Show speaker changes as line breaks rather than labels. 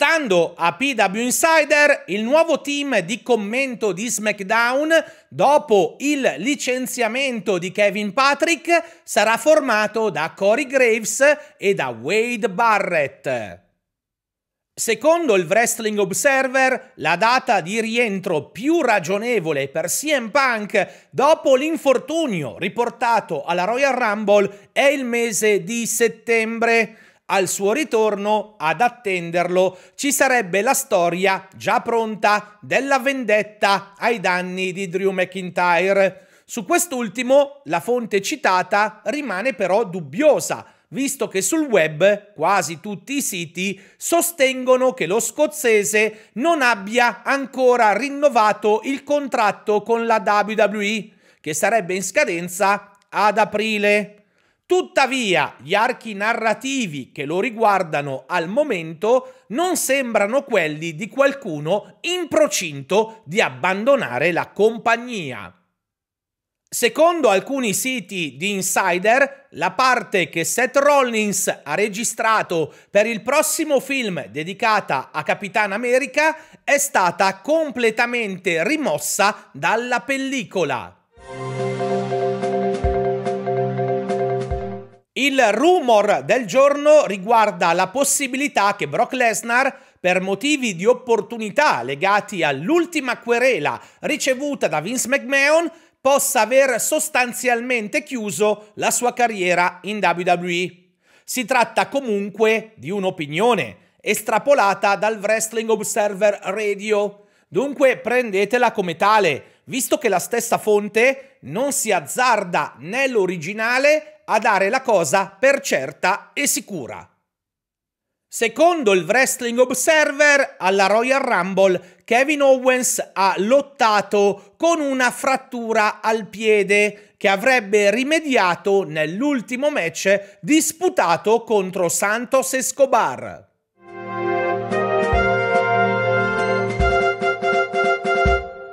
Stando a PW Insider, il nuovo team di commento di SmackDown, dopo il licenziamento di Kevin Patrick, sarà formato da Corey Graves e da Wade Barrett. Secondo il Wrestling Observer, la data di rientro più ragionevole per CM Punk dopo l'infortunio riportato alla Royal Rumble è il mese di settembre al suo ritorno, ad attenderlo, ci sarebbe la storia già pronta della vendetta ai danni di Drew McIntyre. Su quest'ultimo la fonte citata rimane però dubbiosa, visto che sul web quasi tutti i siti sostengono che lo scozzese non abbia ancora rinnovato il contratto con la WWE, che sarebbe in scadenza ad aprile. Tuttavia, gli archi narrativi che lo riguardano al momento non sembrano quelli di qualcuno in procinto di abbandonare la compagnia. Secondo alcuni siti di insider, la parte che Seth Rollins ha registrato per il prossimo film dedicata a Capitan America è stata completamente rimossa dalla pellicola. Il rumor del giorno riguarda la possibilità che Brock Lesnar, per motivi di opportunità legati all'ultima querela ricevuta da Vince McMahon, possa aver sostanzialmente chiuso la sua carriera in WWE. Si tratta comunque di un'opinione estrapolata dal Wrestling Observer Radio, dunque prendetela come tale, visto che la stessa fonte non si azzarda nell'originale a dare la cosa per certa e sicura. Secondo il Wrestling Observer, alla Royal Rumble Kevin Owens ha lottato con una frattura al piede che avrebbe rimediato nell'ultimo match disputato contro Santos Escobar.